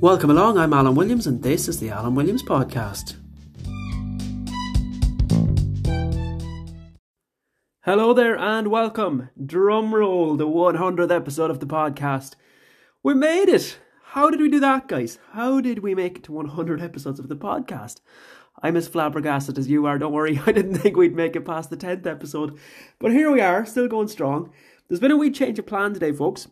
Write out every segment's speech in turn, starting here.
Welcome along, I'm Alan Williams, and this is the Alan Williams Podcast. Hello there, and welcome. Drum roll, the 100th episode of the podcast. We made it! How did we do that, guys? How did we make it to 100 episodes of the podcast? I'm as flabbergasted as you are, don't worry. I didn't think we'd make it past the 10th episode. But here we are, still going strong. There's been a wee change of plan today, folks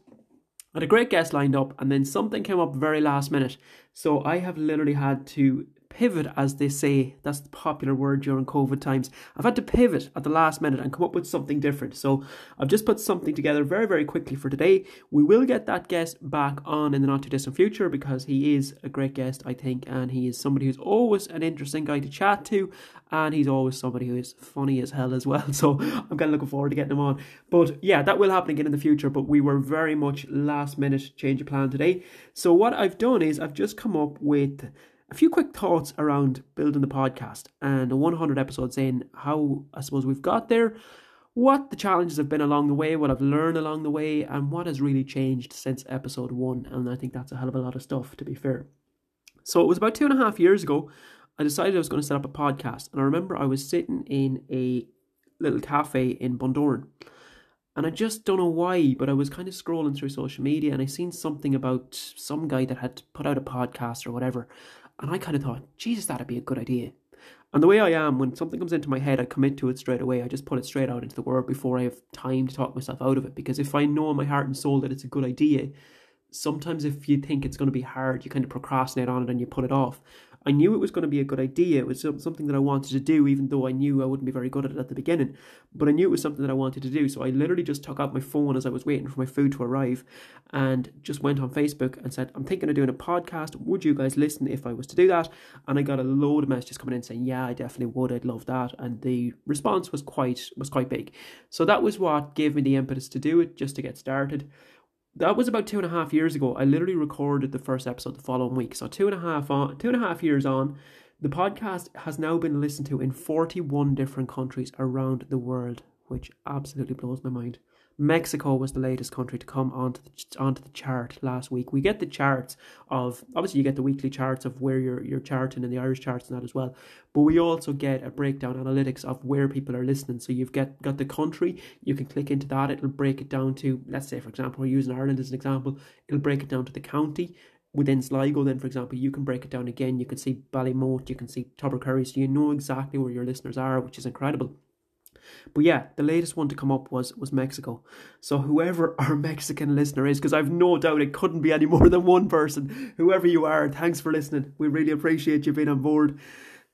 had a great guest lined up, and then something came up very last minute. So I have literally had to pivot, as they say. That's the popular word during COVID times. I've had to pivot at the last minute and come up with something different. So I've just put something together very, very quickly for today. We will get that guest back on in the not too distant future because he is a great guest, I think, and he is somebody who's always an interesting guy to chat to, and he's always somebody who is funny as hell as well. So I'm kind of looking forward to getting him on. But yeah, that will happen again in the future. But we were very much last minute change of plan today. So what I've done is I've just come up with a few quick thoughts around building the podcast and 100 episodes in, how I suppose we've got there, what the challenges have been along the way, what I've learned along the way, and what has really changed since episode one. And I think that's a hell of a lot of stuff, to be fair. So it was about two and a half years ago, I decided I was going to set up a podcast. And I remember I was sitting in a little cafe in Bundoran. And I just don't know why, but I was kind of scrolling through social media and I seen something about some guy that had put out a podcast or whatever. And I kind of thought, Jesus, that'd be a good idea. And the way I am, when something comes into my head, I commit to it straight away. I just put it straight out into the world before I have time to talk myself out of it. Because if I know in my heart and soul that it's a good idea, sometimes if you think it's going to be hard, you kind of procrastinate on it and you put it off. I knew it was going to be a good idea. It was something that I wanted to do, even though I knew I wouldn't be very good at it at the beginning. But I knew it was something that I wanted to do. So I literally just took out my phone as I was waiting for my food to arrive and just went on Facebook and said, I'm thinking of doing a podcast. Would you guys listen if I was to do that? And I got a load of messages coming in saying, Yeah, I definitely would. I'd love that. And the response was quite was quite big. So that was what gave me the impetus to do it, just to get started that was about two and a half years ago. I literally recorded the first episode the following week. So two and a half on, two and a half years on, the podcast has now been listened to in 41 different countries around the world, which absolutely blows my mind. Mexico was the latest country to come onto the onto the chart last week. We get the charts of obviously you get the weekly charts of where you're you're charting in the Irish charts and that as well. But we also get a breakdown analytics of where people are listening. So you've get got the country, you can click into that, it'll break it down to let's say for example, we're using Ireland as an example, it'll break it down to the county. Within Sligo, then for example, you can break it down again. You can see Ballymote, you can see Tubbercurry, so you know exactly where your listeners are, which is incredible. But yeah, the latest one to come up was was Mexico. So whoever our Mexican listener is, because I've no doubt it couldn't be any more than one person. Whoever you are, thanks for listening. We really appreciate you being on board.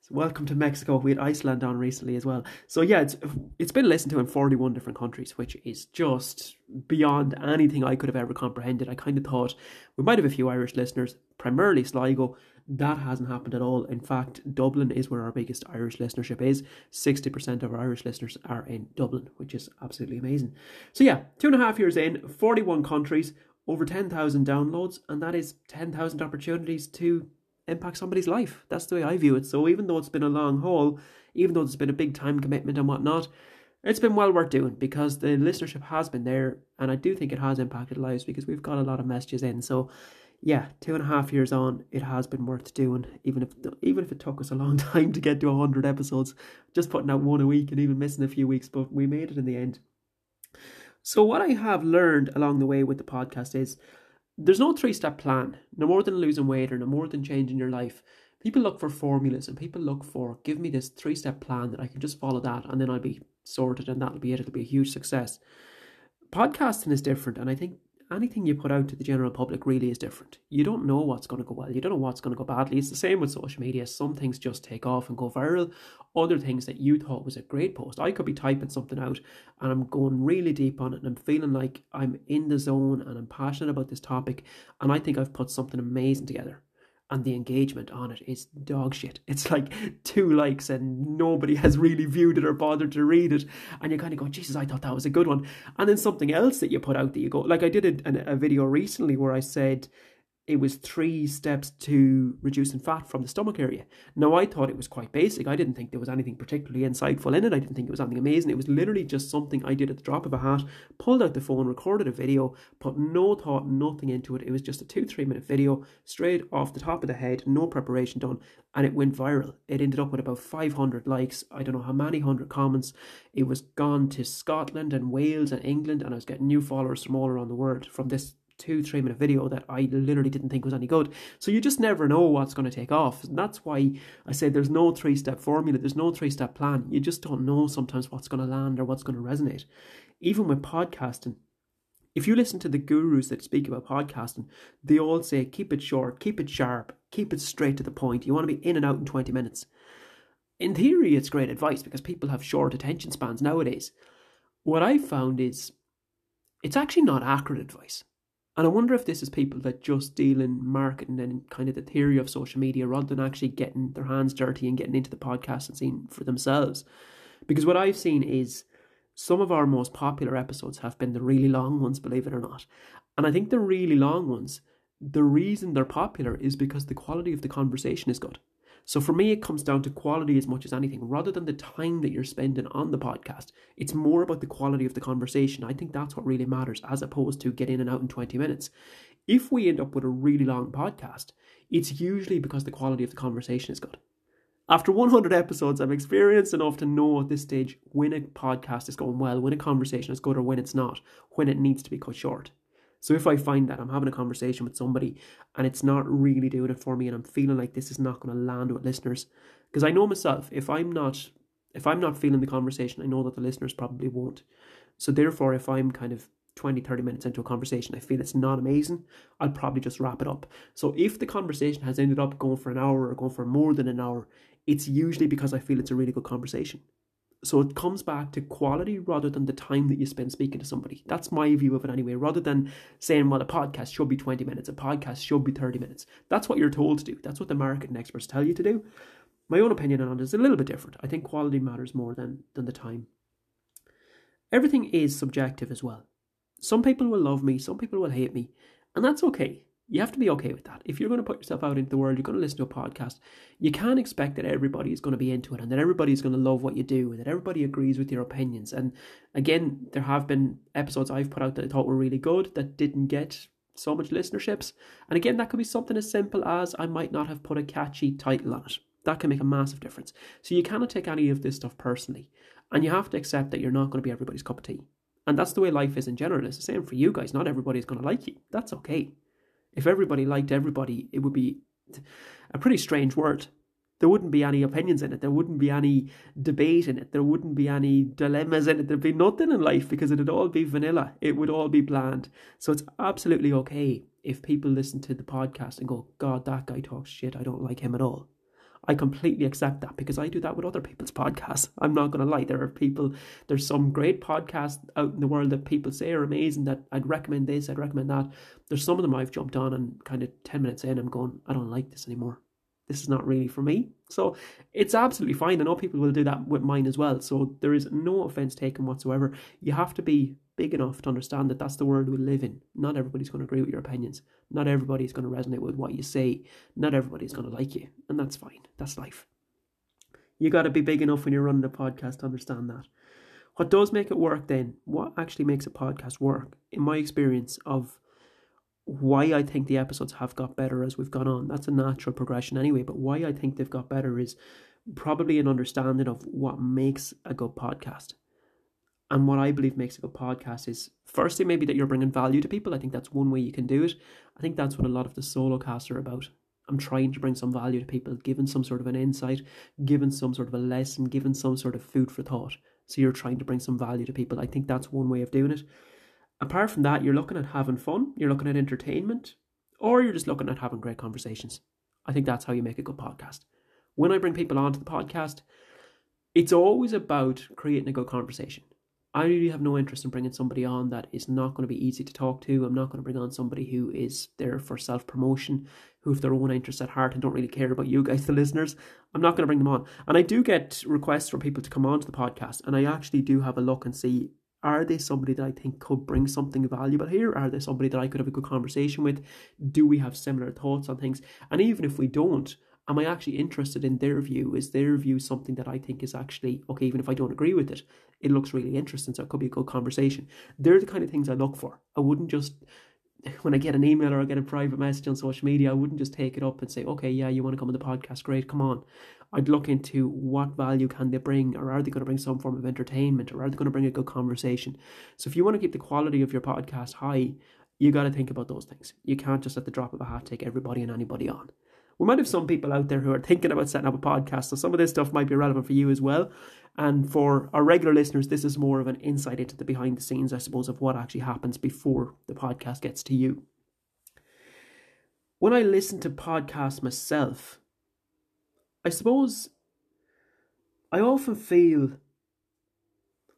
So welcome to Mexico. We had Iceland on recently as well. So yeah, it's it's been listened to in 41 different countries, which is just beyond anything I could have ever comprehended. I kind of thought we might have a few Irish listeners, primarily Sligo, that hasn't happened at all. In fact, Dublin is where our biggest Irish listenership is. 60% of our Irish listeners are in Dublin, which is absolutely amazing. So, yeah, two and a half years in, 41 countries, over 10,000 downloads, and that is 10,000 opportunities to impact somebody's life. That's the way I view it. So, even though it's been a long haul, even though it's been a big time commitment and whatnot, it's been well worth doing because the listenership has been there, and I do think it has impacted lives because we've got a lot of messages in. So, yeah, two and a half years on, it has been worth doing. Even if even if it took us a long time to get to hundred episodes, just putting out one a week and even missing a few weeks, but we made it in the end. So what I have learned along the way with the podcast is there's no three step plan. No more than losing weight or no more than changing your life. People look for formulas and people look for give me this three step plan that I can just follow that and then I'll be sorted and that'll be it. It'll be a huge success. Podcasting is different, and I think anything you put out to the general public really is different. You don't know what's going to go well. You don't know what's going to go badly. It's the same with social media. Some things just take off and go viral. Other things that you thought was a great post. I could be typing something out and I'm going really deep on it and I'm feeling like I'm in the zone and I'm passionate about this topic and I think I've put something amazing together and the engagement on it is dog shit. It's like two likes and nobody has really viewed it or bothered to read it. And you kind of go, Jesus, I thought that was a good one. And then something else that you put out that you go, like I did a, a video recently where I said, it was three steps to reducing fat from the stomach area. Now, I thought it was quite basic. I didn't think there was anything particularly insightful in it. I didn't think it was anything amazing. It was literally just something I did at the drop of a hat, pulled out the phone, recorded a video, put no thought, nothing into it. It was just a two, three minute video, straight off the top of the head, no preparation done, and it went viral. It ended up with about 500 likes, I don't know how many hundred comments. It was gone to Scotland and Wales and England, and I was getting new followers from all around the world from this two, three minute video that I literally didn't think was any good. So you just never know what's going to take off. And that's why I say there's no three step formula, there's no three step plan. You just don't know sometimes what's going to land or what's going to resonate. Even with podcasting, if you listen to the gurus that speak about podcasting, they all say keep it short, keep it sharp, keep it straight to the point. You want to be in and out in 20 minutes. In theory, it's great advice because people have short attention spans nowadays. What I've found is it's actually not accurate advice. And I wonder if this is people that just deal in marketing and kind of the theory of social media rather than actually getting their hands dirty and getting into the podcast and seeing for themselves. Because what I've seen is some of our most popular episodes have been the really long ones, believe it or not. And I think the really long ones, the reason they're popular is because the quality of the conversation is good. So for me, it comes down to quality as much as anything, rather than the time that you're spending on the podcast. It's more about the quality of the conversation. I think that's what really matters, as opposed to get in and out in 20 minutes. If we end up with a really long podcast, it's usually because the quality of the conversation is good. After 100 episodes, I'm experienced enough to know at this stage when a podcast is going well, when a conversation is good, or when it's not, when it needs to be cut short. So if I find that I'm having a conversation with somebody and it's not really doing it for me and I'm feeling like this is not going to land with listeners, because I know myself, if I'm not if I'm not feeling the conversation, I know that the listeners probably won't. So therefore, if I'm kind of 20, 30 minutes into a conversation, I feel it's not amazing, I'll probably just wrap it up. So if the conversation has ended up going for an hour or going for more than an hour, it's usually because I feel it's a really good conversation. So it comes back to quality rather than the time that you spend speaking to somebody. That's my view of it anyway, rather than saying, well, a podcast should be 20 minutes, a podcast should be 30 minutes. That's what you're told to do. That's what the marketing experts tell you to do. My own opinion on it is a little bit different. I think quality matters more than, than the time. Everything is subjective as well. Some people will love me, some people will hate me, and that's okay you have to be okay with that. If you're going to put yourself out into the world, you're going to listen to a podcast, you can't expect that everybody is going to be into it and that everybody is going to love what you do and that everybody agrees with your opinions. And again, there have been episodes I've put out that I thought were really good that didn't get so much listenerships. And again, that could be something as simple as I might not have put a catchy title on it. That can make a massive difference. So you cannot take any of this stuff personally. And you have to accept that you're not going to be everybody's cup of tea. And that's the way life is in general. It's the same for you guys. Not everybody's going to like you. That's okay. If everybody liked everybody, it would be a pretty strange word. There wouldn't be any opinions in it. There wouldn't be any debate in it. There wouldn't be any dilemmas in it. There'd be nothing in life because it'd all be vanilla. It would all be bland. So it's absolutely okay if people listen to the podcast and go, God, that guy talks shit. I don't like him at all. I completely accept that because I do that with other people's podcasts. I'm not going to lie. There are people, there's some great podcasts out in the world that people say are amazing that I'd recommend this, I'd recommend that. There's some of them I've jumped on and kind of 10 minutes in, I'm going, I don't like this anymore. This is not really for me. So it's absolutely fine. I know people will do that with mine as well. So there is no offense taken whatsoever. You have to be big enough to understand that that's the world we live in. Not everybody's going to agree with your opinions. Not everybody's going to resonate with what you say. Not everybody's going to like you. And that's fine. That's life. You got to be big enough when you're running a podcast to understand that. What does make it work then? What actually makes a podcast work, in my experience of why I think the episodes have got better as we've gone on, that's a natural progression anyway, but why I think they've got better is probably an understanding of what makes a good podcast. And what I believe makes a good podcast is firstly, maybe that you're bringing value to people. I think that's one way you can do it. I think that's what a lot of the solo casts are about. I'm trying to bring some value to people, giving some sort of an insight, giving some sort of a lesson, giving some sort of food for thought. So you're trying to bring some value to people. I think that's one way of doing it. Apart from that, you're looking at having fun, you're looking at entertainment, or you're just looking at having great conversations. I think that's how you make a good podcast. When I bring people onto the podcast, it's always about creating a good conversation. I really have no interest in bringing somebody on that is not going to be easy to talk to. I'm not going to bring on somebody who is there for self promotion, who have their own interests at heart and don't really care about you guys, the listeners. I'm not going to bring them on. And I do get requests from people to come on to the podcast, and I actually do have a look and see Are they somebody that I think could bring something valuable here? Are they somebody that I could have a good conversation with? Do we have similar thoughts on things? And even if we don't, am I actually interested in their view? Is their view something that I think is actually okay, even if I don't agree with it, it looks really interesting, so it could be a good conversation. They're the kind of things I look for. I wouldn't just when I get an email or I get a private message on social media, I wouldn't just take it up and say, okay, yeah, you want to come on the podcast, great, come on. I'd look into what value can they bring, or are they going to bring some form of entertainment, or are they going to bring a good conversation? So if you want to keep the quality of your podcast high, you got to think about those things. You can't just at the drop of a hat take everybody and anybody on. We might have some people out there who are thinking about setting up a podcast, so some of this stuff might be relevant for you as well. And for our regular listeners, this is more of an insight into the behind the scenes, I suppose, of what actually happens before the podcast gets to you. When I listen to podcasts myself, I suppose I often feel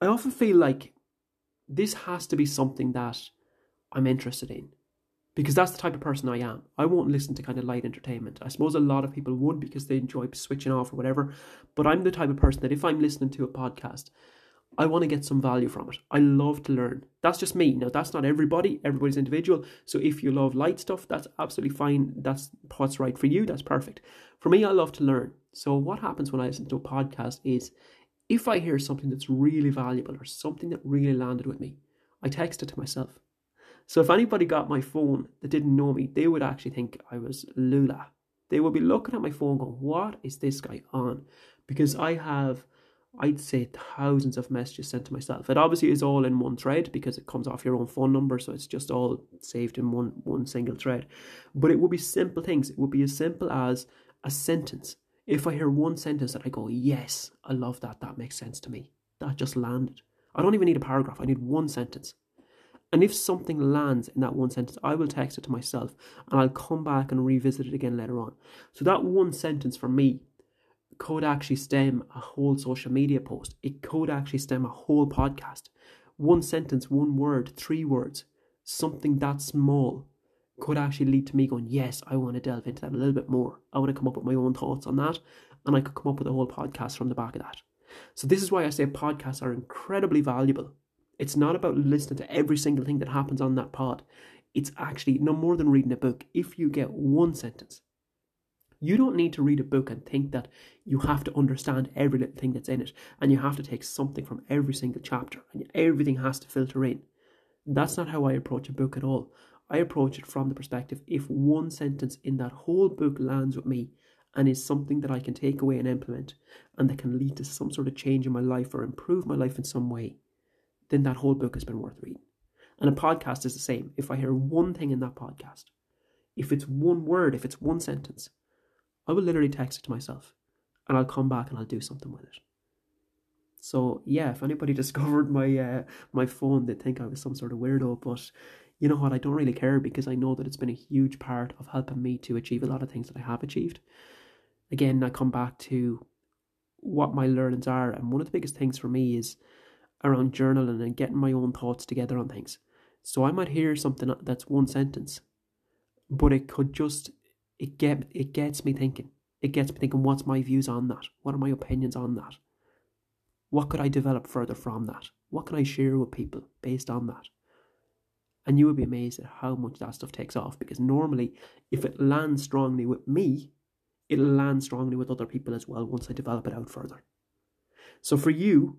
I often feel like this has to be something that I'm interested in because that's the type of person I am. I won't listen to kind of light entertainment. I suppose a lot of people would because they enjoy switching off or whatever. But I'm the type of person that if I'm listening to a podcast, I want to get some value from it. I love to learn. That's just me. Now, that's not everybody. Everybody's individual. So if you love light stuff, that's absolutely fine. That's what's right for you. That's perfect. For me, I love to learn. So what happens when I listen to a podcast is if I hear something that's really valuable or something that really landed with me, I text it to myself. So if anybody got my phone that didn't know me, they would actually think I was Lula. They would be looking at my phone going, what is this guy on? Because I have, I'd say, thousands of messages sent to myself. It obviously is all in one thread because it comes off your own phone number, so it's just all saved in one, one single thread. But it would be simple things. It would be as simple as a sentence. If I hear one sentence that I go, yes, I love that, that makes sense to me. That just landed. I don't even need a paragraph, I need one sentence. And if something lands in that one sentence, I will text it to myself and I'll come back and revisit it again later on. So that one sentence for me could actually stem a whole social media post. It could actually stem a whole podcast. One sentence, one word, three words, something that small could actually lead to me going, Yes, I want to delve into that a little bit more. I want to come up with my own thoughts on that. And I could come up with a whole podcast from the back of that. So, this is why I say podcasts are incredibly valuable it's not about listening to every single thing that happens on that pod. It's actually no more than reading a book. If you get one sentence, you don't need to read a book and think that you have to understand every little thing that's in it and you have to take something from every single chapter and everything has to filter in. That's not how I approach a book at all. I approach it from the perspective if one sentence in that whole book lands with me and is something that I can take away and implement and that can lead to some sort of change in my life or improve my life in some way, then that whole book has been worth reading. And a podcast is the same. If I hear one thing in that podcast, if it's one word, if it's one sentence, I will literally text it to myself and I'll come back and I'll do something with it. So yeah, if anybody discovered my uh, my phone, they'd think I was some sort of weirdo. But you know what? I don't really care because I know that it's been a huge part of helping me to achieve a lot of things that I have achieved. Again, I come back to what my learnings are, and one of the biggest things for me is around journaling and getting my own thoughts together on things. So I might hear something that's one sentence, but it could just it get it gets me thinking. It gets me thinking what's my views on that? What are my opinions on that? What could I develop further from that? What can I share with people based on that? And you would be amazed at how much that stuff takes off because normally if it lands strongly with me, it'll land strongly with other people as well once I develop it out further. So for you,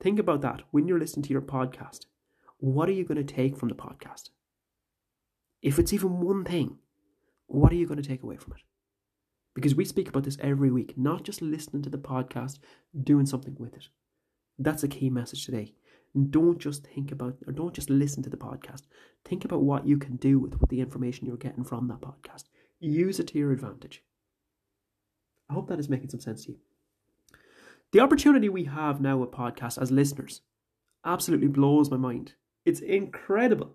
Think about that when you're listening to your podcast. What are you going to take from the podcast? If it's even one thing, what are you going to take away from it? Because we speak about this every week, not just listening to the podcast, doing something with it. That's a key message today. Don't just think about or don't just listen to the podcast. Think about what you can do with, with the information you're getting from that podcast. Use it to your advantage. I hope that is making some sense to you. The opportunity we have now with podcasts as listeners absolutely blows my mind. It's incredible.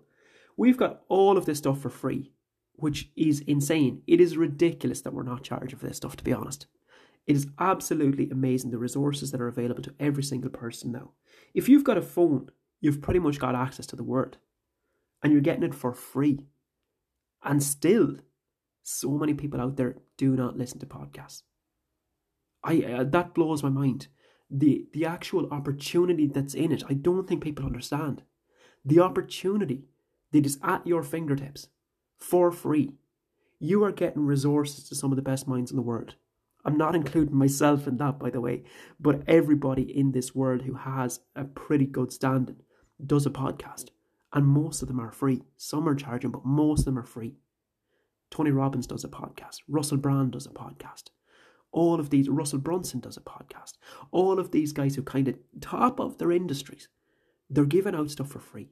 We've got all of this stuff for free, which is insane. It is ridiculous that we're not charging for this stuff, to be honest. It is absolutely amazing the resources that are available to every single person now. If you've got a phone, you've pretty much got access to the world and you're getting it for free. And still, so many people out there do not listen to podcasts. I uh, that blows my mind. the the actual opportunity that's in it. I don't think people understand. The opportunity that is at your fingertips for free. You are getting resources to some of the best minds in the world. I'm not including myself in that, by the way, but everybody in this world who has a pretty good standing does a podcast. And most of them are free. Some are charging, but most of them are free. Tony Robbins does a podcast. Russell Brand does a podcast. All of these, Russell Brunson does a podcast. All of these guys who kind of top of their industries, they're giving out stuff for free.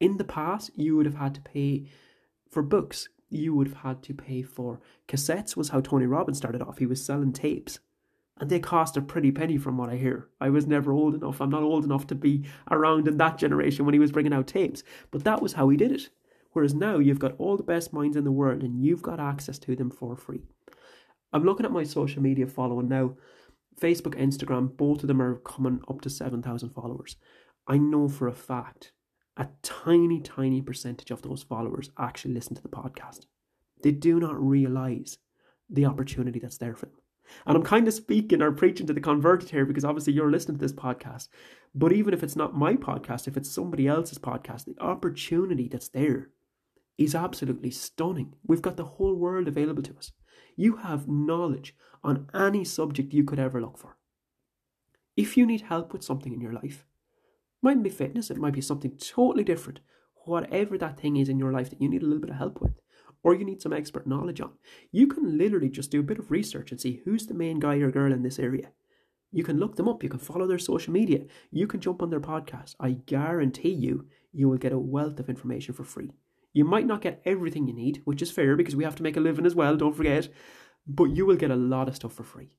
In the past, you would have had to pay for books. You would have had to pay for cassettes, was how Tony Robbins started off. He was selling tapes. And they cost a pretty penny from what I hear. I was never old enough. I'm not old enough to be around in that generation when he was bringing out tapes. But that was how he did it. Whereas now you've got all the best minds in the world and you've got access to them for free. I'm looking at my social media following now. Facebook, Instagram, both of them are coming up to 7,000 followers. I know for a fact a tiny, tiny percentage of those followers actually listen to the podcast. They do not realize the opportunity that's there for them. And I'm kind of speaking or preaching to the converted here because obviously you're listening to this podcast. But even if it's not my podcast, if it's somebody else's podcast, the opportunity that's there is absolutely stunning. We've got the whole world available to us. You have knowledge on any subject you could ever look for. If you need help with something in your life, it mightn't be fitness, it might be something totally different. Whatever that thing is in your life that you need a little bit of help with, or you need some expert knowledge on, you can literally just do a bit of research and see who's the main guy or girl in this area. You can look them up, you can follow their social media, you can jump on their podcast. I guarantee you, you will get a wealth of information for free. You might not get everything you need, which is fair because we have to make a living as well, don't forget, but you will get a lot of stuff for free.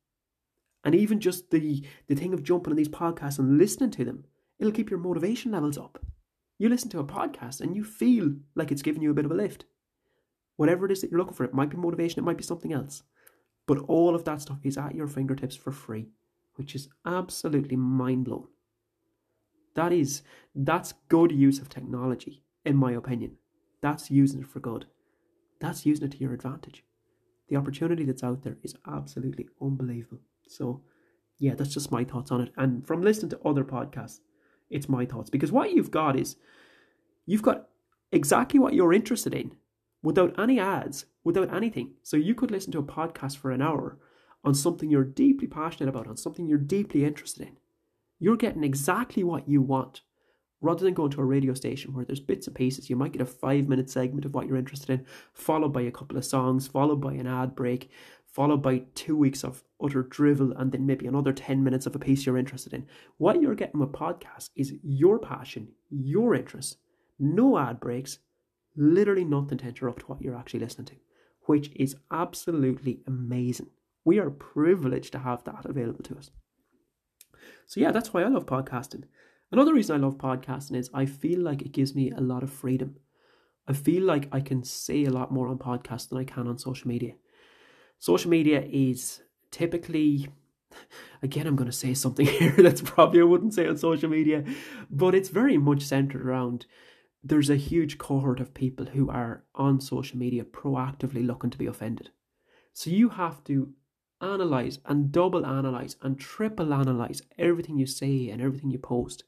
And even just the, the thing of jumping on these podcasts and listening to them, it'll keep your motivation levels up. You listen to a podcast and you feel like it's giving you a bit of a lift. Whatever it is that you're looking for, it might be motivation, it might be something else. But all of that stuff is at your fingertips for free, which is absolutely mind blowing. That is, that's good use of technology, in my opinion. That's using it for good. That's using it to your advantage. The opportunity that's out there is absolutely unbelievable. So, yeah, that's just my thoughts on it. And from listening to other podcasts, it's my thoughts. Because what you've got is you've got exactly what you're interested in without any ads, without anything. So you could listen to a podcast for an hour on something you're deeply passionate about, on something you're deeply interested in. You're getting exactly what you want rather than going to a radio station where there's bits and pieces, you might get a five minute segment of what you're interested in, followed by a couple of songs, followed by an ad break, followed by two weeks of utter drivel, and then maybe another 10 minutes of a piece you're interested in. What you're getting with podcasts is your passion, your interest, no ad breaks, literally nothing to interrupt what you're actually listening to, which is absolutely amazing. We are privileged to have that available to us. So, yeah, that's why I love podcasting. Another reason I love podcasting is I feel like it gives me a lot of freedom. I feel like I can say a lot more on podcasts than I can on social media. Social media is typically, again, I'm going to say something here that's probably I wouldn't say on social media, but it's very much centered around there's a huge cohort of people who are on social media proactively looking to be offended. So you have to analyze and double analyze and triple analyze everything you say and everything you post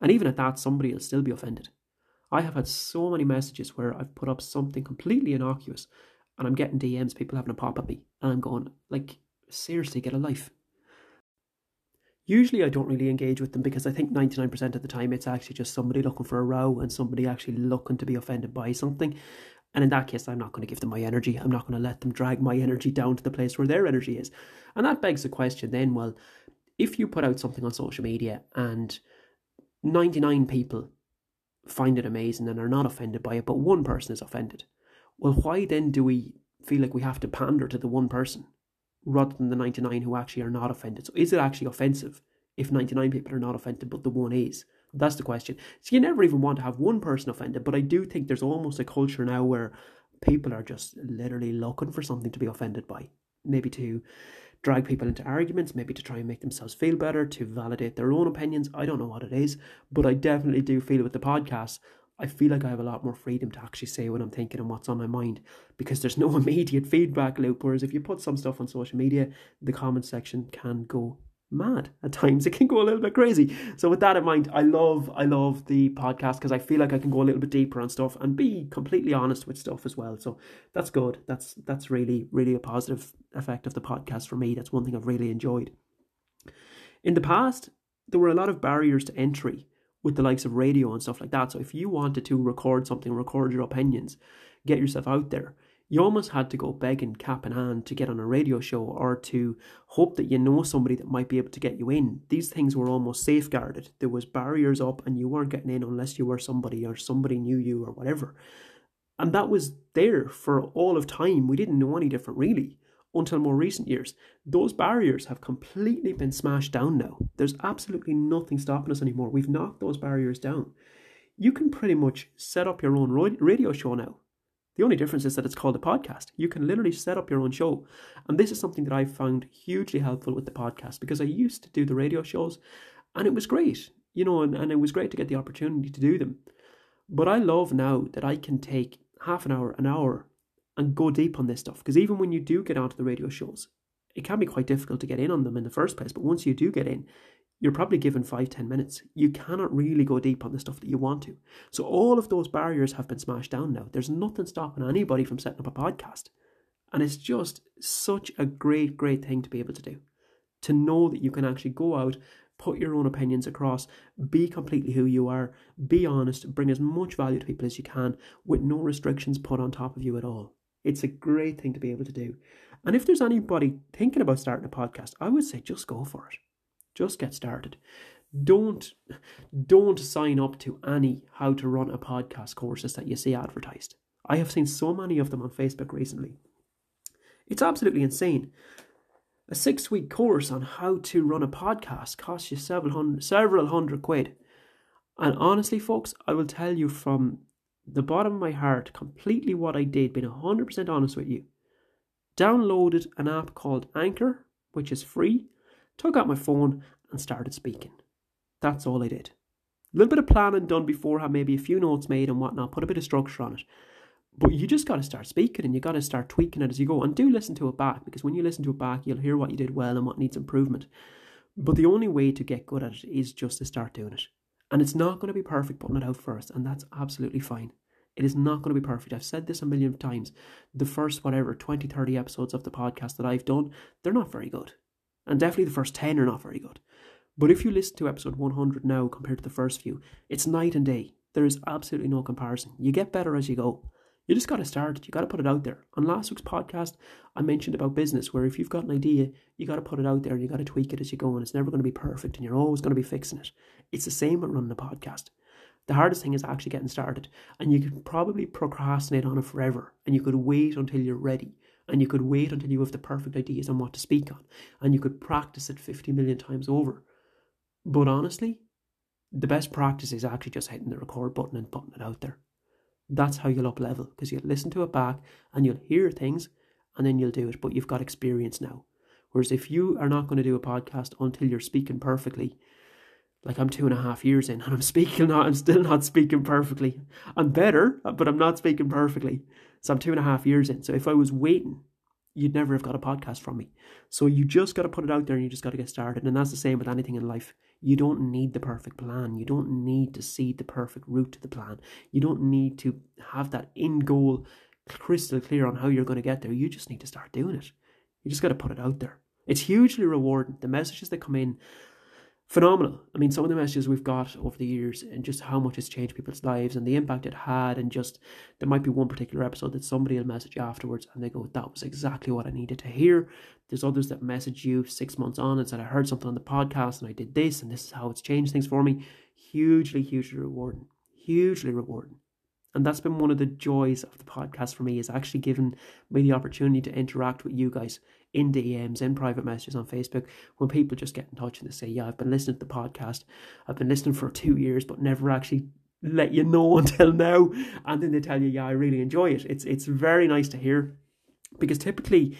and even at that, somebody will still be offended. I have had so many messages where I've put up something completely innocuous and I'm getting DMs, people having a pop at me, and I'm going, like, seriously, get a life. Usually I don't really engage with them because I think 99% of the time it's actually just somebody looking for a row and somebody actually looking to be offended by something. And in that case, I'm not going to give them my energy. I'm not going to let them drag my energy down to the place where their energy is. And that begs the question then, well, if you put out something on social media and 99 people find it amazing and are not offended by it, but one person is offended. Well, why then do we feel like we have to pander to the one person rather than the 99 who actually are not offended? So, is it actually offensive if 99 people are not offended, but the one is? That's the question. So, you never even want to have one person offended, but I do think there's almost a culture now where people are just literally looking for something to be offended by. Maybe to drag people into arguments, maybe to try and make themselves feel better, to validate their own opinions. I don't know what it is, but I definitely do feel with the podcast, I feel like I have a lot more freedom to actually say what I'm thinking and what's on my mind because there's no immediate feedback loop. Whereas if you put some stuff on social media, the comment section can go mad at times. It can go a little bit crazy. So with that in mind, I love I love the podcast because I feel like I can go a little bit deeper on stuff and be completely honest with stuff as well. So that's good. That's that's really really a positive effect of the podcast for me. That's one thing I've really enjoyed. In the past, there were a lot of barriers to entry with the likes of radio and stuff like that. So if you wanted to record something, record your opinions, get yourself out there, you almost had to go begging cap in hand to get on a radio show or to hope that you know somebody that might be able to get you in. These things were almost safeguarded. There was barriers up and you weren't getting in unless you were somebody or somebody knew you or whatever. And that was there for all of time. We didn't know any different really until more recent years. Those barriers have completely been smashed down now. There's absolutely nothing stopping us anymore. We've knocked those barriers down. You can pretty much set up your own radio show now. The only difference is that it's called a podcast. You can literally set up your own show. And this is something that I've found hugely helpful with the podcast because I used to do the radio shows and it was great, you know, and, and it was great to get the opportunity to do them. But I love now that I can take half an hour, an hour, and go deep on this stuff. Because even when you do get onto the radio shows, it can be quite difficult to get in on them in the first place. But once you do get in, you're probably given five, ten minutes. You cannot really go deep on the stuff that you want to. So all of those barriers have been smashed down now. There's nothing stopping anybody from setting up a podcast. And it's just such a great, great thing to be able to do. To know that you can actually go out, put your own opinions across, be completely who you are, be honest, bring as much value to people as you can with no restrictions put on top of you at all. It's a great thing to be able to do. And if there's anybody thinking about starting a podcast, I would say just go for it. Just get started. Don't don't sign up to any how to run a podcast courses that you see advertised. I have seen so many of them on Facebook recently. It's absolutely insane. A six week course on how to run a podcast costs you several hundred, several hundred quid. And honestly, folks, I will tell you from the bottom of my heart completely what I did, being 100% honest with you. Downloaded an app called Anchor, which is free, took out my phone and started speaking. That's all I did. A little bit of planning done beforehand, maybe a few notes made and whatnot, put a bit of structure on it. But you just got to start speaking and you got to start tweaking it as you go. And do listen to it back because when you listen to it back, you'll hear what you did well and what needs improvement. But the only way to get good at it is just to start doing it. And it's not going to be perfect putting it out first, and that's absolutely fine. It is not going to be perfect. I've said this a million times. The first, whatever, 20, 30 episodes of the podcast that I've done, they're not very good. And definitely the first 10 are not very good. But if you listen to episode 100 now compared to the first few, it's night and day. There is absolutely no comparison. You get better as you go. You just got to start. You got to put it out there. On last week's podcast, I mentioned about business, where if you've got an idea, you got to put it out there and you got to tweak it as you go, and it's never going to be perfect, and you're always going to be fixing it. It's the same with running a podcast. The hardest thing is actually getting started, and you could probably procrastinate on it forever, and you could wait until you're ready, and you could wait until you have the perfect ideas on what to speak on, and you could practice it 50 million times over. But honestly, the best practice is actually just hitting the record button and putting it out there. That's how you'll up level because you'll listen to it back and you'll hear things and then you'll do it. But you've got experience now. Whereas if you are not going to do a podcast until you're speaking perfectly, like I'm two and a half years in and I'm speaking not, I'm still not speaking perfectly. I'm better, but I'm not speaking perfectly. So I'm two and a half years in. So if I was waiting, you'd never have got a podcast from me. So you just got to put it out there and you just got to get started. And that's the same with anything in life. You don't need the perfect plan. You don't need to see the perfect route to the plan. You don't need to have that in goal crystal clear on how you're going to get there. You just need to start doing it. You just got to put it out there. It's hugely rewarding. The messages that come in, phenomenal. I mean, some of the messages we've got over the years and just how much it's changed people's lives and the impact it had, and just there might be one particular episode that somebody will message afterwards and they go, That was exactly what I needed to hear. There's others that message you six months on and said, I heard something on the podcast and I did this and this is how it's changed things for me. Hugely, hugely rewarding. Hugely rewarding. And that's been one of the joys of the podcast for me is actually giving me the opportunity to interact with you guys in DMs, in private messages on Facebook, when people just get in touch and they say, Yeah, I've been listening to the podcast. I've been listening for two years, but never actually let you know until now. And then they tell you, Yeah, I really enjoy it. It's it's very nice to hear. Because typically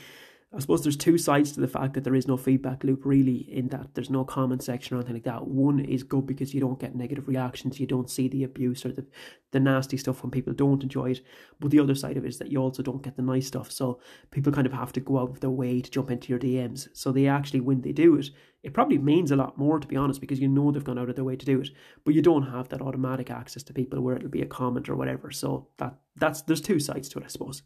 I suppose there's two sides to the fact that there is no feedback loop really in that there's no comment section or anything like that. One is good because you don't get negative reactions, you don't see the abuse or the, the nasty stuff when people don't enjoy it. But the other side of it is that you also don't get the nice stuff. So people kind of have to go out of their way to jump into your DMs. So they actually, when they do it, it probably means a lot more to be honest, because you know they've gone out of their way to do it. But you don't have that automatic access to people where it'll be a comment or whatever. So that that's there's two sides to it, I suppose.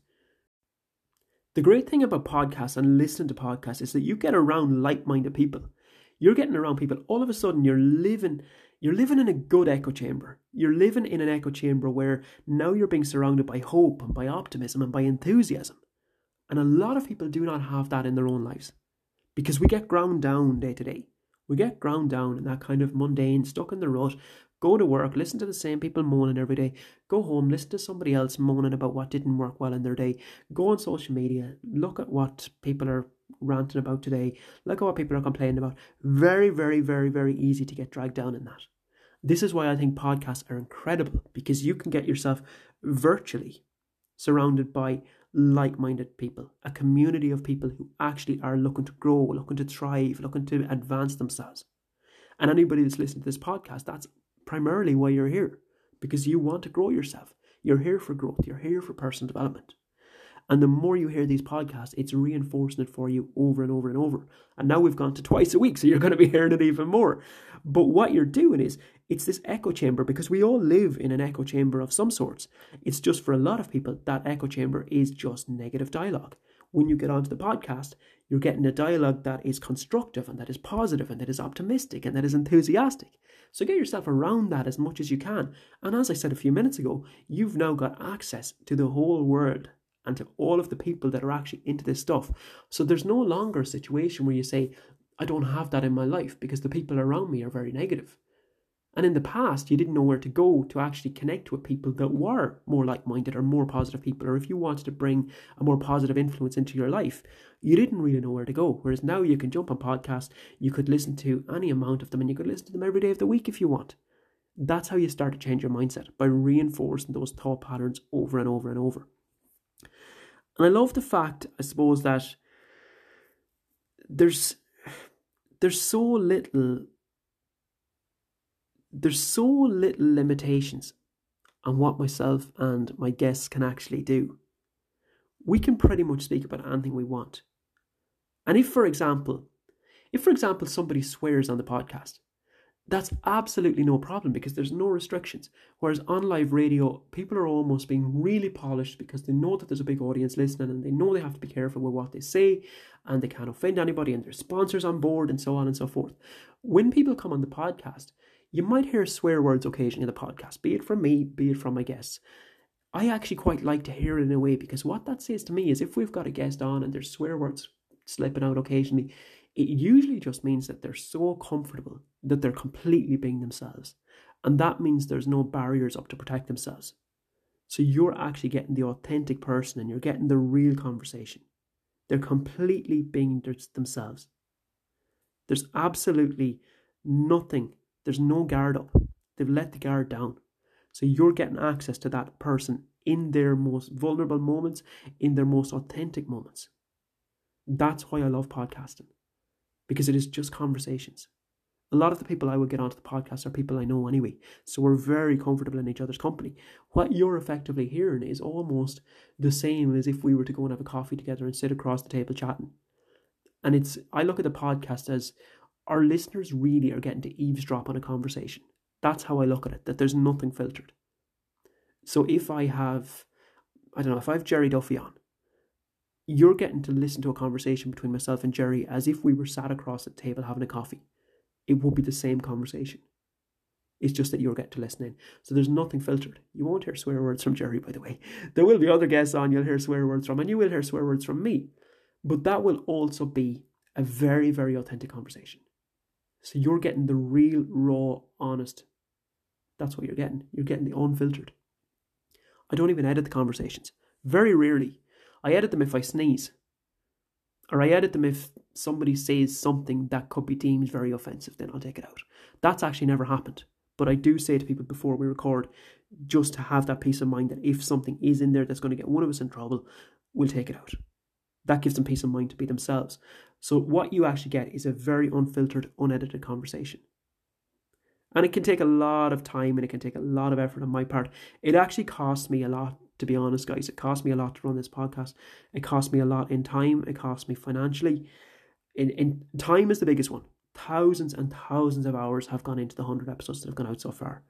The great thing about podcasts and listening to podcasts is that you get around like-minded people. You're getting around people. All of a sudden, you're living. You're living in a good echo chamber. You're living in an echo chamber where now you're being surrounded by hope and by optimism and by enthusiasm. And a lot of people do not have that in their own lives because we get ground down day to day. We get ground down in that kind of mundane, stuck in the rut, Go to work, listen to the same people moaning every day. Go home, listen to somebody else moaning about what didn't work well in their day. Go on social media, look at what people are ranting about today, look at what people are complaining about. Very, very, very, very easy to get dragged down in that. This is why I think podcasts are incredible because you can get yourself virtually surrounded by like minded people, a community of people who actually are looking to grow, looking to thrive, looking to advance themselves. And anybody that's listening to this podcast, that's primarily why you're here because you want to grow yourself. You're here for growth, you're here for personal development. And the more you hear these podcasts, it's reinforcing it for you over and over and over. And now we've gone to twice a week, so you're going to be hearing it even more. But what you're doing is, it's this echo chamber because we all live in an echo chamber of some sorts. It's just for a lot of people, that echo chamber is just negative dialogue. When you get onto the podcast, you're getting a dialogue that is constructive and that is positive and that is optimistic and that is enthusiastic. So get yourself around that as much as you can. And as I said a few minutes ago, you've now got access to the whole world and to all of the people that are actually into this stuff. So there's no longer a situation where you say, I don't have that in my life because the people around me are very negative. And in the past, you didn't know where to go to actually connect with people that were more like minded or more positive people, or if you wanted to bring a more positive influence into your life, you didn't really know where to go. Whereas now you can jump on podcasts, you could listen to any amount of them, and you could listen to them every day of the week if you want. That's how you start to change your mindset by reinforcing those thought patterns over and over and over. And I love the fact, I suppose, that there's there's so little there's so little limitations on what myself and my guests can actually do. We can pretty much speak about anything we want. And if, for example, if, for example, somebody swears on the podcast, that's absolutely no problem because there's no restrictions. Whereas on live radio, people are almost being really polished because they know that there's a big audience listening and they know they have to be careful with what they say and they can't offend anybody and there's sponsors on board and so on and so forth. When people come on the podcast, you might hear swear words occasionally in the podcast, be it from me, be it from my guests. I actually quite like to hear it in a way because what that says to me is if we've got a guest on and there's swear words slipping out occasionally, it usually just means that they're so comfortable that they're completely being themselves. And that means there's no barriers up to protect themselves. So you're actually getting the authentic person and you're getting the real conversation. They're completely being themselves. There's absolutely nothing there's no guard up. They've let the guard down. So you're getting access to that person in their most vulnerable moments, in their most authentic moments. That's why I love podcasting because it is just conversations. A lot of the people I would get onto the podcast are people I know anyway, so we're very comfortable in each other's company. What you're effectively hearing is almost the same as if we were to go and have a coffee together and sit across the table chatting. And it's I look at the podcast as our listeners really are getting to eavesdrop on a conversation. That's how I look at it, that there's nothing filtered. So if I have, I don't know, if I have Jerry Duffy on, you're getting to listen to a conversation between myself and Jerry as if we were sat across the table having a coffee. It will be the same conversation. It's just that you're getting to listen in. So there's nothing filtered. You won't hear swear words from Jerry, by the way. There will be other guests on you'll hear swear words from, and you will hear swear words from me. But that will also be a very, very authentic conversation. So you're getting the real, raw, honest. That's what you're getting. You're getting the unfiltered. I don't even edit the conversations. Very rarely. I edit them if I sneeze. Or I edit them if somebody says something that could be deemed very offensive, then I'll take it out. That's actually never happened. But I do say to people before we record, just to have that peace of mind that if something is in there that's going to get one of us in trouble, we'll take it out. That gives them peace of mind to be themselves. So what you actually get is a very unfiltered, unedited conversation. And it can take a lot of time and it can take a lot of effort on my part. It actually costs me a lot, to be honest, guys. It cost me a lot to run this podcast. It cost me a lot in time. It cost me financially. In, in time is the biggest one. Thousands and thousands of hours have gone into the 100 episodes that have gone out so far.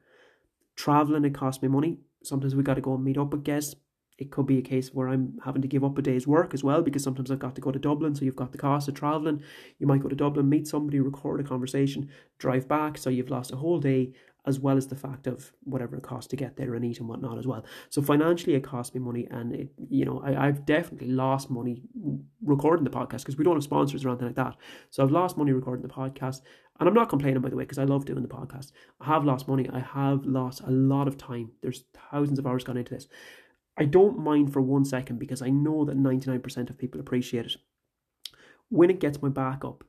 Traveling, it cost me money. Sometimes we got to go and meet up with guests it could be a case where I'm having to give up a day's work as well because sometimes I've got to go to Dublin. So you've got the cost of travelling. You might go to Dublin, meet somebody, record a conversation, drive back. So you've lost a whole day as well as the fact of whatever it costs to get there and eat and whatnot as well. So financially, it cost me money, and it, you know, I, I've definitely lost money recording the podcast because we don't have sponsors or anything like that. So I've lost money recording the podcast, and I'm not complaining by the way because I love doing the podcast. I have lost money. I have lost a lot of time. There's thousands of hours gone into this. I don't mind for one second because I know that 99% of people appreciate it. When it gets my back up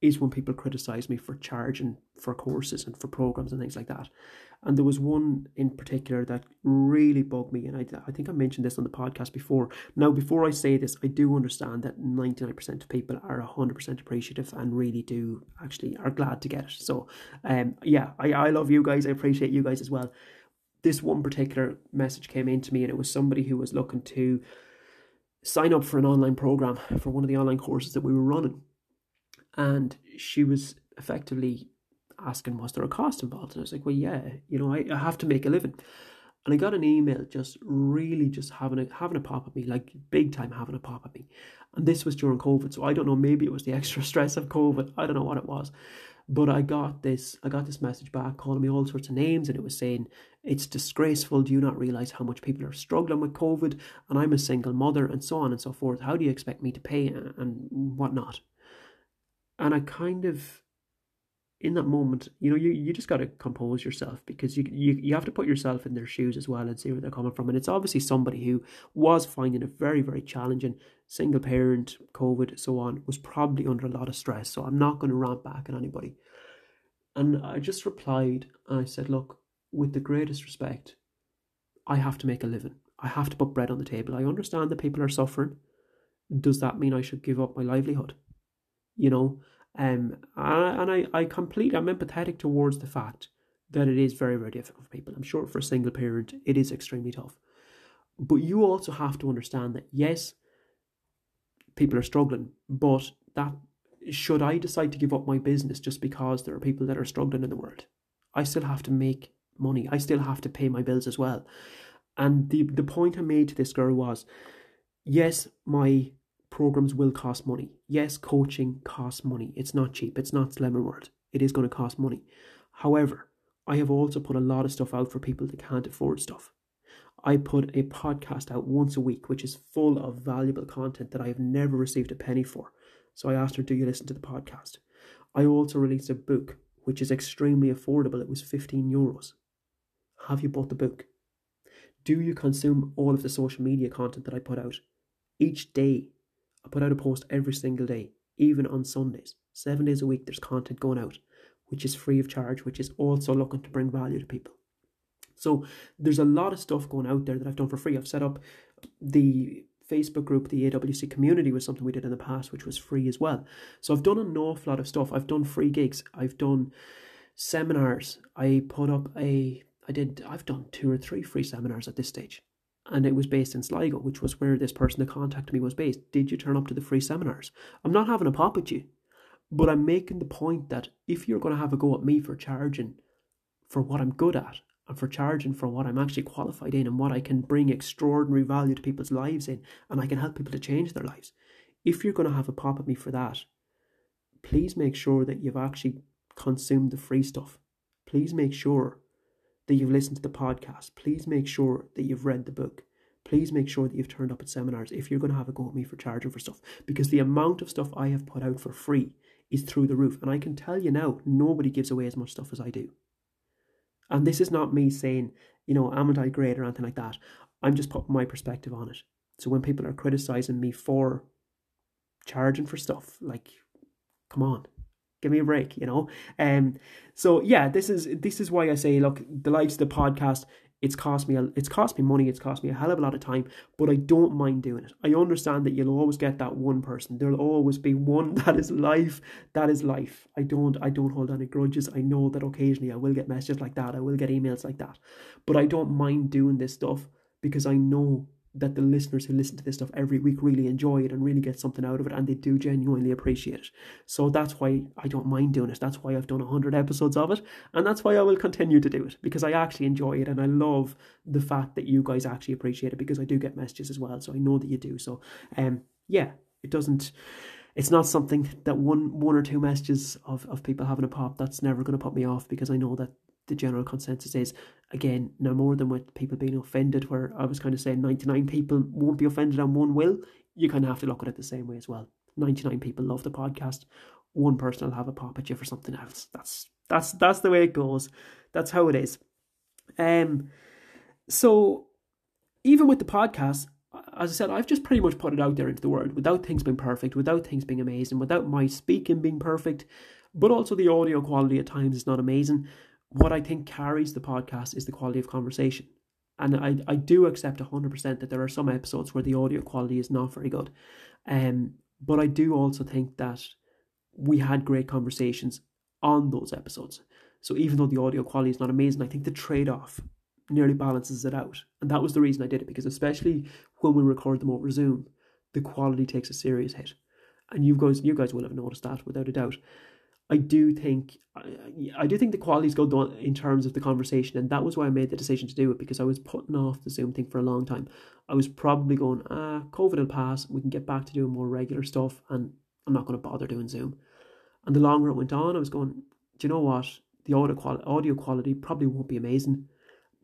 is when people criticize me for charging for courses and for programs and things like that. And there was one in particular that really bugged me. And I, I think I mentioned this on the podcast before. Now, before I say this, I do understand that 99% of people are 100% appreciative and really do actually are glad to get it. So, um, yeah, I, I love you guys. I appreciate you guys as well this one particular message came in to me, and it was somebody who was looking to sign up for an online program for one of the online courses that we were running. And she was effectively asking, Was there a cost involved? And I was like, Well, yeah, you know, I, I have to make a living. And I got an email just really just having a having a pop at me, like big time having a pop at me. And this was during COVID. So I don't know, maybe it was the extra stress of COVID. I don't know what it was. But I got this I got this message back calling me all sorts of names and it was saying it's disgraceful. Do you not realize how much people are struggling with COVID? And I'm a single mother and so on and so forth. How do you expect me to pay and whatnot? And I kind of in that moment, you know, you, you just got to compose yourself because you, you you have to put yourself in their shoes as well and see where they're coming from. And it's obviously somebody who was finding it very, very challenging, single parent, COVID, so on, was probably under a lot of stress. So I'm not going to rant back at anybody. And I just replied and I said, look, with the greatest respect, I have to make a living. I have to put bread on the table. I understand that people are suffering. Does that mean I should give up my livelihood? You know, um, and I, I completely, I'm empathetic towards the fact that it is very, very difficult for people. I'm sure for a single parent, it is extremely tough. But you also have to understand that, yes, people are struggling, but that should I decide to give up my business just because there are people that are struggling in the world, I still have to make money. I still have to pay my bills as well. And the the point I made to this girl was, yes, my programs will cost money. Yes, coaching costs money. It's not cheap. It's not Slimming World. It is going to cost money. However, I have also put a lot of stuff out for people that can't afford stuff. I put a podcast out once a week, which is full of valuable content that I have never received a penny for. So I asked her, Do you listen to the podcast? I also released a book, which is extremely affordable. It was 15 euros. Have you bought the book? Do you consume all of the social media content that I put out? Each day, I put out a post every single day, even on Sundays. Seven days a week, there's content going out, which is free of charge, which is also looking to bring value to people. So there's a lot of stuff going out there that I've done for free. I've set up the Facebook group, the AWC community, was something we did in the past, which was free as well. So I've done an awful lot of stuff. I've done free gigs. I've done seminars. I put up a I did I've done two or three free seminars at this stage. And it was based in Sligo, which was where this person that contacted me was based. Did you turn up to the free seminars? I'm not having a pop at you, but I'm making the point that if you're going to have a go at me for charging for what I'm good at and for charging for what I'm actually qualified in and what I can bring extraordinary value to people's lives in and I can help people to change their lives, if you're going to have a pop at me for that, please make sure that you've actually consumed the free stuff. Please make sure that you've listened to the podcast. Please make sure that you've read the book. Please make sure that you've turned up at seminars if you're going to have a go at me for charging for stuff. Because the amount of stuff I have put out for free is through the roof. And I can tell you now, nobody gives away as much stuff as I do. And this is not me saying, you know, am I great or anything like that. I'm just putting my perspective on it. So when people are criticizing me for charging for stuff, like, come on, give me a break, you know. Um, so yeah, this is this is why I say, look, the likes of the podcast, It's cost me a, it's cost me money, it's cost me a hell of a lot of time, but I don't mind doing it. I understand that you'll always get that one person. There'll always be one that is life, that is life. I don't I don't hold any grudges. I know that occasionally I will get messages like that, I will get emails like that. But I don't mind doing this stuff because I know that the listeners who listen to this stuff every week really enjoy it and really get something out of it and they do genuinely appreciate it. So that's why I don't mind doing it. That's why I've done 100 episodes of it and that's why I will continue to do it because I actually enjoy it and I love the fact that you guys actually appreciate it because I do get messages as well. So I know that you do. So um yeah, it doesn't it's not something that one one or two messages of, of people having a pop that's never going to put me off because I know that the general consensus is again no more than with people being offended where i was kind of saying 99 people won't be offended and one will. You kind of have to look at it the same way as well. 99 people love the podcast. One person will have a pop at you for something else. That's that's that's the way it goes. That's how it is. Um so even with the podcast as I said, I've just pretty much put it out there into the world without things being perfect, without things being amazing, without my speaking being perfect, but also the audio quality at times is not amazing what I think carries the podcast is the quality of conversation. And I, I do accept 100% that there are some episodes where the audio quality is not very good. Um, but I do also think that we had great conversations on those episodes. So even though the audio quality is not amazing, I think the trade off nearly balances it out. And that was the reason I did it because, especially when we record them over Zoom, the quality takes a serious hit. And you guys, you guys will have noticed that without a doubt. I do think I, do think the quality's good though in terms of the conversation, and that was why I made the decision to do it because I was putting off the Zoom thing for a long time. I was probably going, ah, COVID will pass, we can get back to doing more regular stuff, and I'm not going to bother doing Zoom. And the longer it went on, I was going, do you know what? The audio quality, audio quality probably won't be amazing,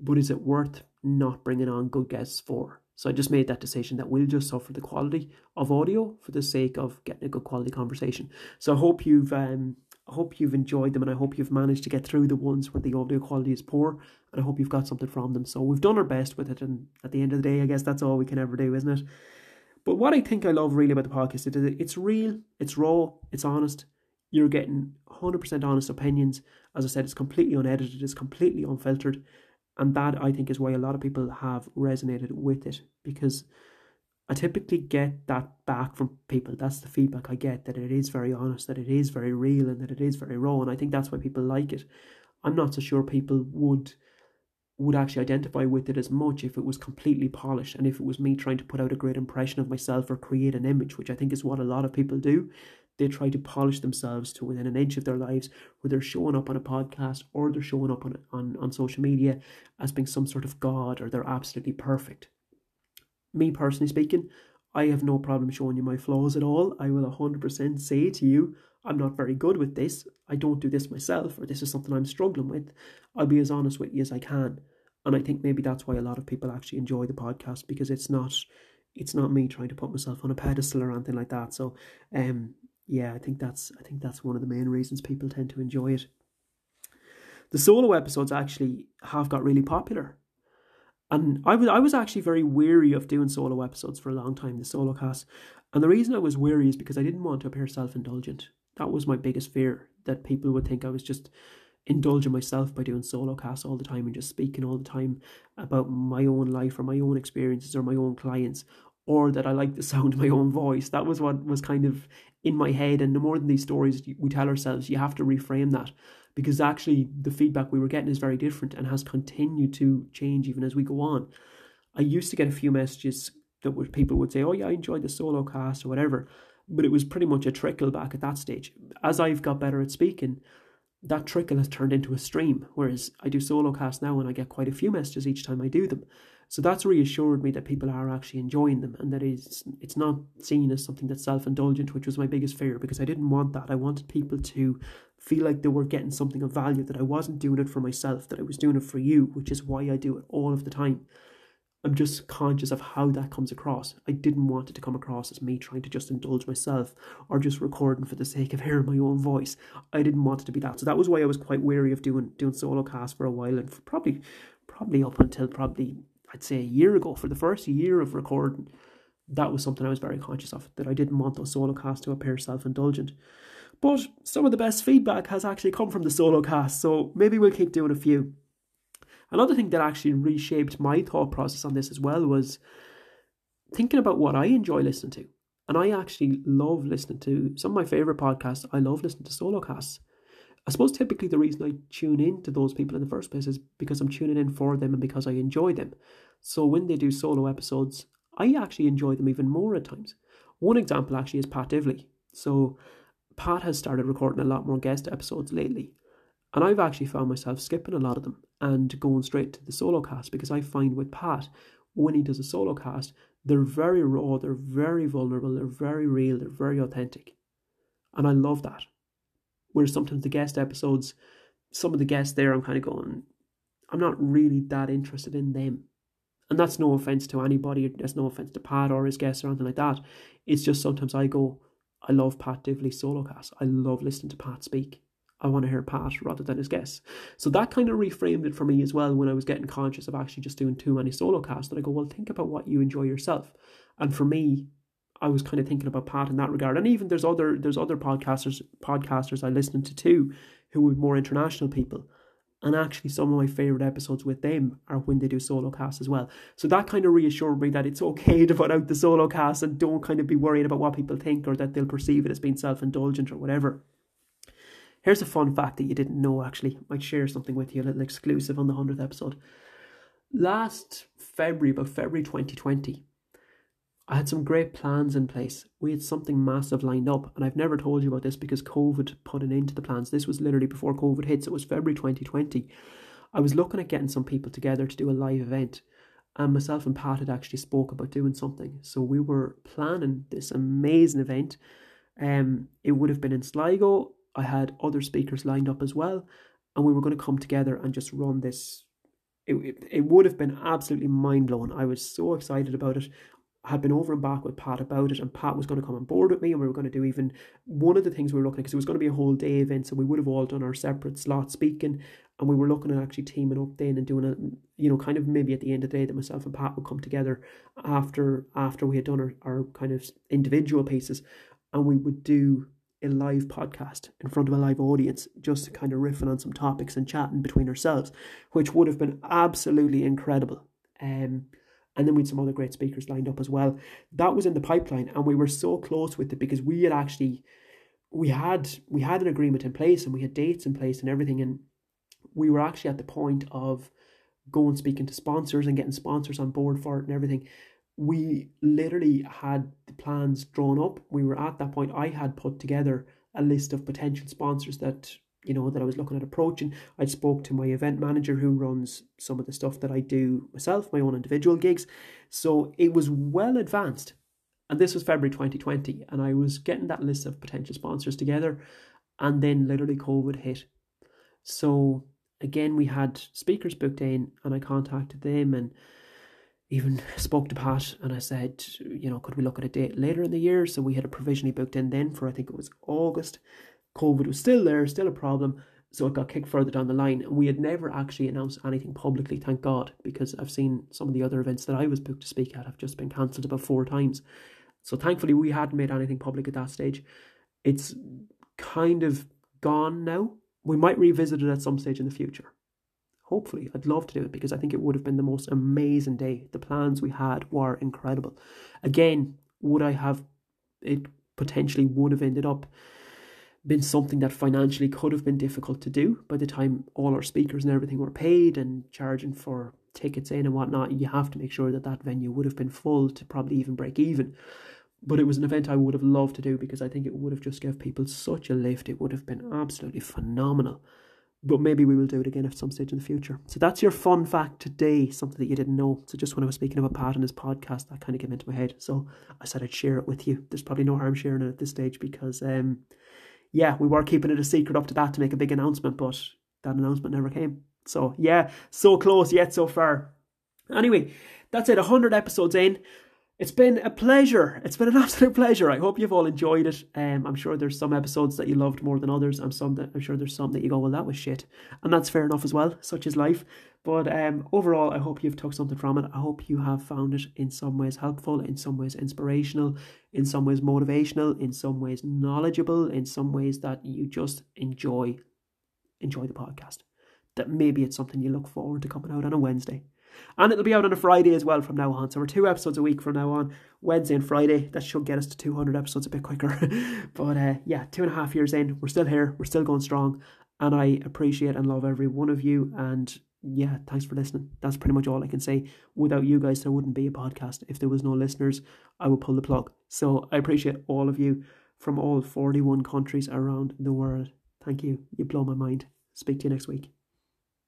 but is it worth not bringing on good guests for? So I just made that decision that we'll just suffer the quality of audio for the sake of getting a good quality conversation. So I hope you've um, I hope you've enjoyed them and I hope you've managed to get through the ones where the audio quality is poor and I hope you've got something from them. So we've done our best with it and at the end of the day I guess that's all we can ever do, isn't it? But what I think I love really about the podcast is that it's real, it's raw, it's honest. You're getting 100% honest opinions. As I said, it's completely unedited, it's completely unfiltered. And that I think is why a lot of people have resonated with it because I typically get that back from people. That's the feedback I get that it is very honest, that it is very real, and that it is very raw. And I think that's why people like it. I'm not so sure people would would actually identify with it as much if it was completely polished and if it was me trying to put out a great impression of myself or create an image, which I think is what a lot of people do. They try to polish themselves to within an inch of their lives where they're showing up on a podcast or they're showing up on, on, on social media as being some sort of god or they're absolutely perfect me personally speaking, I have no problem showing you my flaws at all. I will 100% say to you, I'm not very good with this. I don't do this myself, or this is something I'm struggling with. I'll be as honest with you as I can. And I think maybe that's why a lot of people actually enjoy the podcast because it's not it's not me trying to put myself on a pedestal or anything like that. So um yeah, I think that's I think that's one of the main reasons people tend to enjoy it. The solo episodes actually have got really popular. And I was I was actually very weary of doing solo episodes for a long time, the solo cast. And the reason I was weary is because I didn't want to appear self indulgent. That was my biggest fear, that people would think I was just indulging myself by doing solo casts all the time and just speaking all the time about my own life or my own experiences or my own clients or that I like the sound of my own voice. That was what was kind of in my head. And the more than these stories we tell ourselves, you have to reframe that because actually the feedback we were getting is very different and has continued to change even as we go on. I used to get a few messages that were people would say, "Oh yeah, I enjoyed the solo cast or whatever," but it was pretty much a trickle back at that stage. As I've got better at speaking, that trickle has turned into a stream. Whereas I do solo casts now and I get quite a few messages each time I do them. So that's reassured me that people are actually enjoying them and that it's it's not seen as something that's self indulgent, which was my biggest fear because I didn't want that. I wanted people to feel like they were getting something of value, that I wasn't doing it for myself, that I was doing it for you, which is why I do it all of the time. I'm just conscious of how that comes across. I didn't want it to come across as me trying to just indulge myself or just recording for the sake of hearing my own voice. I didn't want it to be that. So that was why I was quite wary of doing doing solo cast for a while and probably probably up until probably I'd say a year ago for the first year of recording. That was something I was very conscious of, that I didn't want those solo casts to appear self indulgent. But some of the best feedback has actually come from the solo cast, so maybe we'll keep doing a few. Another thing that actually reshaped my thought process on this as well was thinking about what I enjoy listening to. And I actually love listening to some of my favorite podcasts. I love listening to solo casts. I suppose typically the reason I tune in to those people in the first place is because I'm tuning in for them and because I enjoy them. So when they do solo episodes, I actually enjoy them even more at times. One example actually is Pat Divilly. So Pat has started recording a lot more guest episodes lately. And I've actually found myself skipping a lot of them and going straight to the solo cast because I find with Pat, when he does a solo cast, they're very raw, they're very vulnerable, they're very real, they're very authentic. And I love that. Whereas sometimes the guest episodes, some of the guests there, I'm kind of going, I'm not really that interested in them. And that's no offense to anybody, that's no offense to Pat or his guests or anything like that. It's just sometimes I go, I love Pat Divilly's solo cast. I love listening to Pat speak. I want to hear Pat rather than his guests. So that kind of reframed it for me as well when I was getting conscious of actually just doing too many solo casts. That I go, well, think about what you enjoy yourself. And for me, I was kind of thinking about Pat in that regard. And even there's other there's other podcasters podcasters I listen to too, who are more international people. And actually, some of my favorite episodes with them are when they do solo casts as well. So that kind of reassured me that it's okay to put out the solo cast and don't kind of be worried about what people think or that they'll perceive it as being self indulgent or whatever. Here's a fun fact that you didn't know actually. Might share something with you, a little exclusive on the 100th episode. Last February, about February 2020, I had some great plans in place. We had something massive lined up, and I've never told you about this because COVID put an end to the plans. This was literally before COVID hit, so it was February 2020. I was looking at getting some people together to do a live event, and myself and Pat had actually spoke about doing something. So we were planning this amazing event. Um, it would have been in Sligo. I had other speakers lined up as well, and we were going to come together and just run this. It, it, it would have been absolutely mind blowing. I was so excited about it. I had been over and back with Pat about it, and Pat was going to come on board with me, and we were going to do even one of the things we were looking at because it was going to be a whole day event, so we would have all done our separate slots speaking, and we were looking at actually teaming up then and doing a, you know, kind of maybe at the end of the day that myself and Pat would come together after after we had done our, our kind of individual pieces, and we would do a live podcast in front of a live audience, just kind of riffing on some topics and chatting between ourselves, which would have been absolutely incredible. Um, and then we had some other great speakers lined up as well. That was in the pipeline, and we were so close with it because we had actually we had we had an agreement in place and we had dates in place and everything, and we were actually at the point of going speaking to sponsors and getting sponsors on board for it and everything we literally had the plans drawn up. We were at that point. I had put together a list of potential sponsors that you know that I was looking at approaching. I spoke to my event manager who runs some of the stuff that I do myself, my own individual gigs. So it was well advanced. And this was February 2020, and I was getting that list of potential sponsors together, and then literally COVID hit. So again, we had speakers booked in, and I contacted them and even spoke to Pat and I said, you know, could we look at a date later in the year? So we had a provisionally booked in then for I think it was August. COVID was still there, still a problem. So it got kicked further down the line. And we had never actually announced anything publicly, thank God, because I've seen some of the other events that I was booked to speak at have just been cancelled about four times. So thankfully we hadn't made anything public at that stage. It's kind of gone now. We might revisit it at some stage in the future hopefully i'd love to do it because i think it would have been the most amazing day. The plans we had were incredible. Again would i have it potentially would have ended up been something that financially could have been difficult to do by the time all our speakers and everything were paid and charging for tickets in and whatnot. You have to make sure that that venue would have been full to probably even break even. But it was an event I would have loved to do because I think it would have just gave people such a lift. It would have been absolutely phenomenal but maybe we will do it again at some stage in the future. So that's your fun fact today, something that you didn't know. So just when I was speaking about Pat and his podcast, that kind of came into my head. So I said I'd share it with you. There's probably no harm sharing it at this stage because, um, yeah, we were keeping it a secret up to that to make a big announcement, but that announcement never came. So yeah, so close yet so far. Anyway, that's it. 100 episodes in. It's been a pleasure. It's been an absolute pleasure. I hope you've all enjoyed it. Um, I'm sure there's some episodes that you loved more than others. I'm some that I'm sure there's some that you go, well, that was shit, and that's fair enough as well. Such is life. But um, overall, I hope you've took something from it. I hope you have found it in some ways helpful, in some ways inspirational, in some ways motivational, in some ways knowledgeable, in some ways that you just enjoy enjoy the podcast. that maybe it's something you look forward to coming out on a Wednesday. And it'll be out on a Friday as well from now on. So we're two episodes a week from now on, Wednesday and Friday. That should get us to 200 episodes a bit quicker. but uh, yeah, two and a half years in, we're still here, we're still going strong. And I appreciate and love every one of you. And yeah, thanks for listening. That's pretty much all I can say. Without you guys, there wouldn't be a podcast. If there was no listeners, I would pull the plug. So I appreciate all of you from all 41 countries around the world. Thank you. You blow my mind. Speak to you next week.